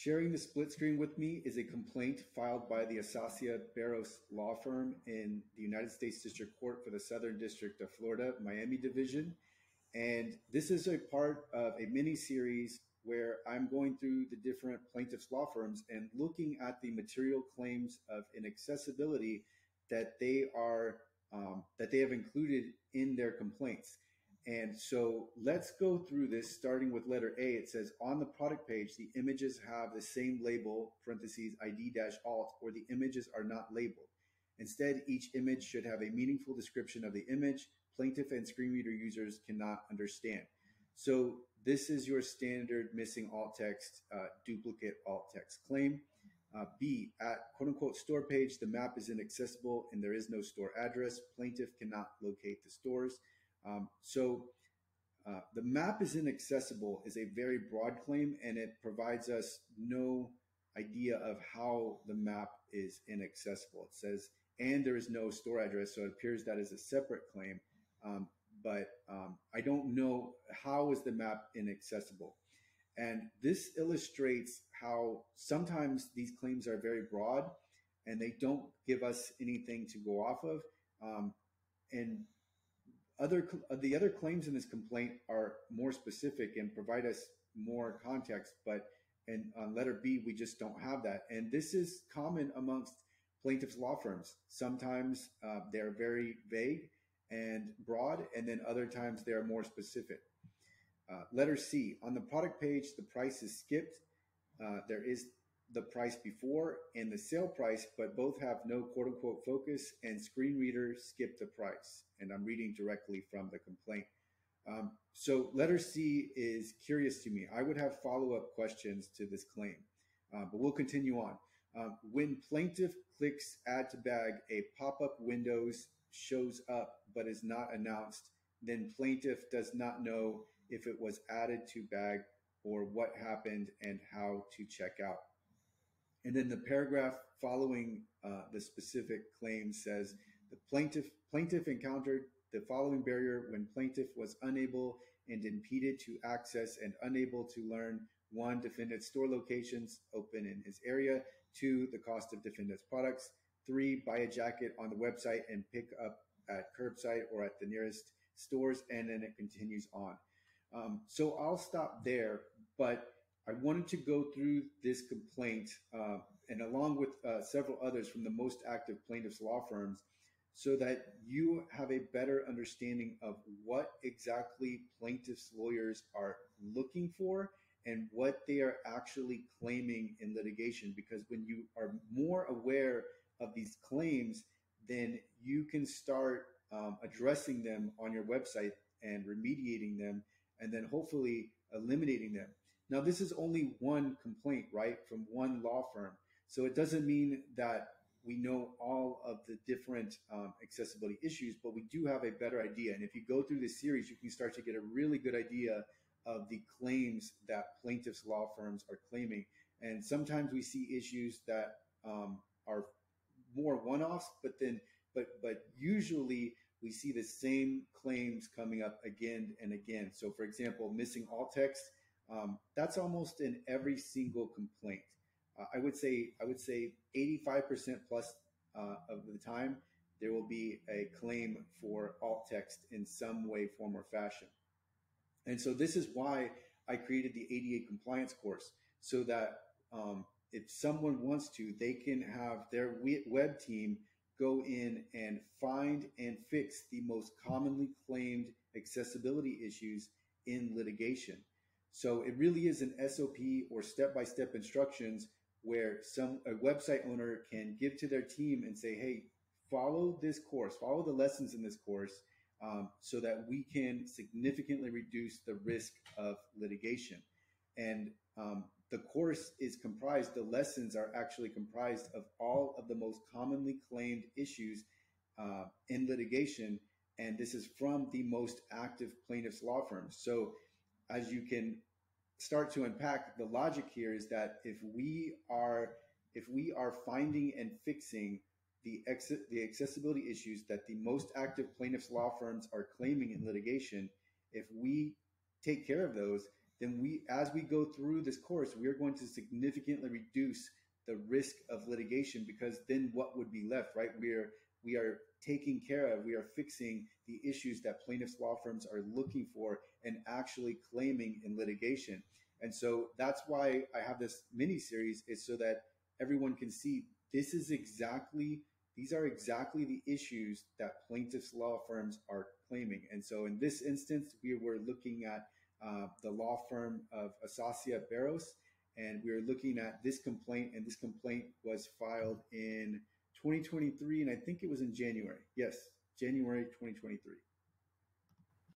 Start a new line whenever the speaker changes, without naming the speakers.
Sharing the split screen with me is a complaint filed by the Acacia Barros Law Firm in the United States District Court for the Southern District of Florida, Miami Division. And this is a part of a mini series where I'm going through the different plaintiffs' law firms and looking at the material claims of inaccessibility that they are um, that they have included in their complaints. And so let's go through this starting with letter A. It says on the product page, the images have the same label, parentheses, ID dash alt, or the images are not labeled. Instead, each image should have a meaningful description of the image plaintiff and screen reader users cannot understand. So this is your standard missing alt text, uh, duplicate alt text claim. Uh, B, at quote unquote store page, the map is inaccessible and there is no store address. Plaintiff cannot locate the stores. Um, so uh, the map is inaccessible is a very broad claim and it provides us no idea of how the map is inaccessible. It says, and there is no store address, so it appears that is a separate claim. Um, but um, I don't know how is the map inaccessible. And this illustrates how sometimes these claims are very broad and they don't give us anything to go off of. Um, and other the other claims in this complaint are more specific and provide us more context, but and on letter B we just don't have that. And this is common amongst plaintiffs' law firms. Sometimes uh, they're very vague and broad, and then other times they are more specific. Uh, letter C on the product page, the price is skipped. Uh, there is the price before and the sale price, but both have no quote unquote focus and screen reader skip the price. And I'm reading directly from the complaint. Um, so letter C is curious to me. I would have follow up questions to this claim, uh, but we'll continue on. Um, when plaintiff clicks add to bag, a pop up windows shows up but is not announced, then plaintiff does not know if it was added to bag or what happened and how to check out. And then the paragraph following uh, the specific claim says the plaintiff plaintiff encountered the following barrier when plaintiff was unable and impeded to access and unable to learn one defendant's store locations open in his area two the cost of defendant's products three buy a jacket on the website and pick up at curbside or at the nearest stores and then it continues on. Um, so i'll stop there but I wanted to go through this complaint uh, and along with uh, several others from the most active plaintiffs' law firms so that you have a better understanding of what exactly plaintiffs' lawyers are looking for and what they are actually claiming in litigation. Because when you are more aware of these claims, then you can start um, addressing them on your website and remediating them, and then hopefully eliminating them. Now, this is only one complaint, right, from one law firm. So it doesn't mean that we know all of the different um, accessibility issues, but we do have a better idea. And if you go through this series, you can start to get a really good idea of the claims that plaintiffs' law firms are claiming. And sometimes we see issues that um, are more one-offs, but then, but but usually we see the same claims coming up again and again. So, for example, missing alt text um, that's almost in every single complaint. Uh, I would say I would say 85% plus uh, of the time there will be a claim for alt text in some way, form, or fashion. And so this is why I created the ADA compliance course so that um, if someone wants to, they can have their web team go in and find and fix the most commonly claimed accessibility issues in litigation. So it really is an SOP or step-by-step instructions where some a website owner can give to their team and say, "Hey, follow this course, follow the lessons in this course, um, so that we can significantly reduce the risk of litigation." And um, the course is comprised; the lessons are actually comprised of all of the most commonly claimed issues uh, in litigation, and this is from the most active plaintiffs' law firms. So as you can start to unpack, the logic here is that if we are if we are finding and fixing the ex- the accessibility issues that the most active plaintiffs law firms are claiming in litigation, if we take care of those, then we, as we go through this course, we are going to significantly reduce the risk of litigation because then what would be left, right? We're we are taking care of, we are fixing the issues that plaintiffs' law firms are looking for and actually claiming in litigation. And so that's why I have this mini series is so that everyone can see this is exactly these are exactly the issues that plaintiffs' law firms are claiming. And so in this instance, we were looking at uh, the law firm of Acacia Barros, and we were looking at this complaint, and this complaint was filed in 2023, and I think it was in January. Yes, January 2023.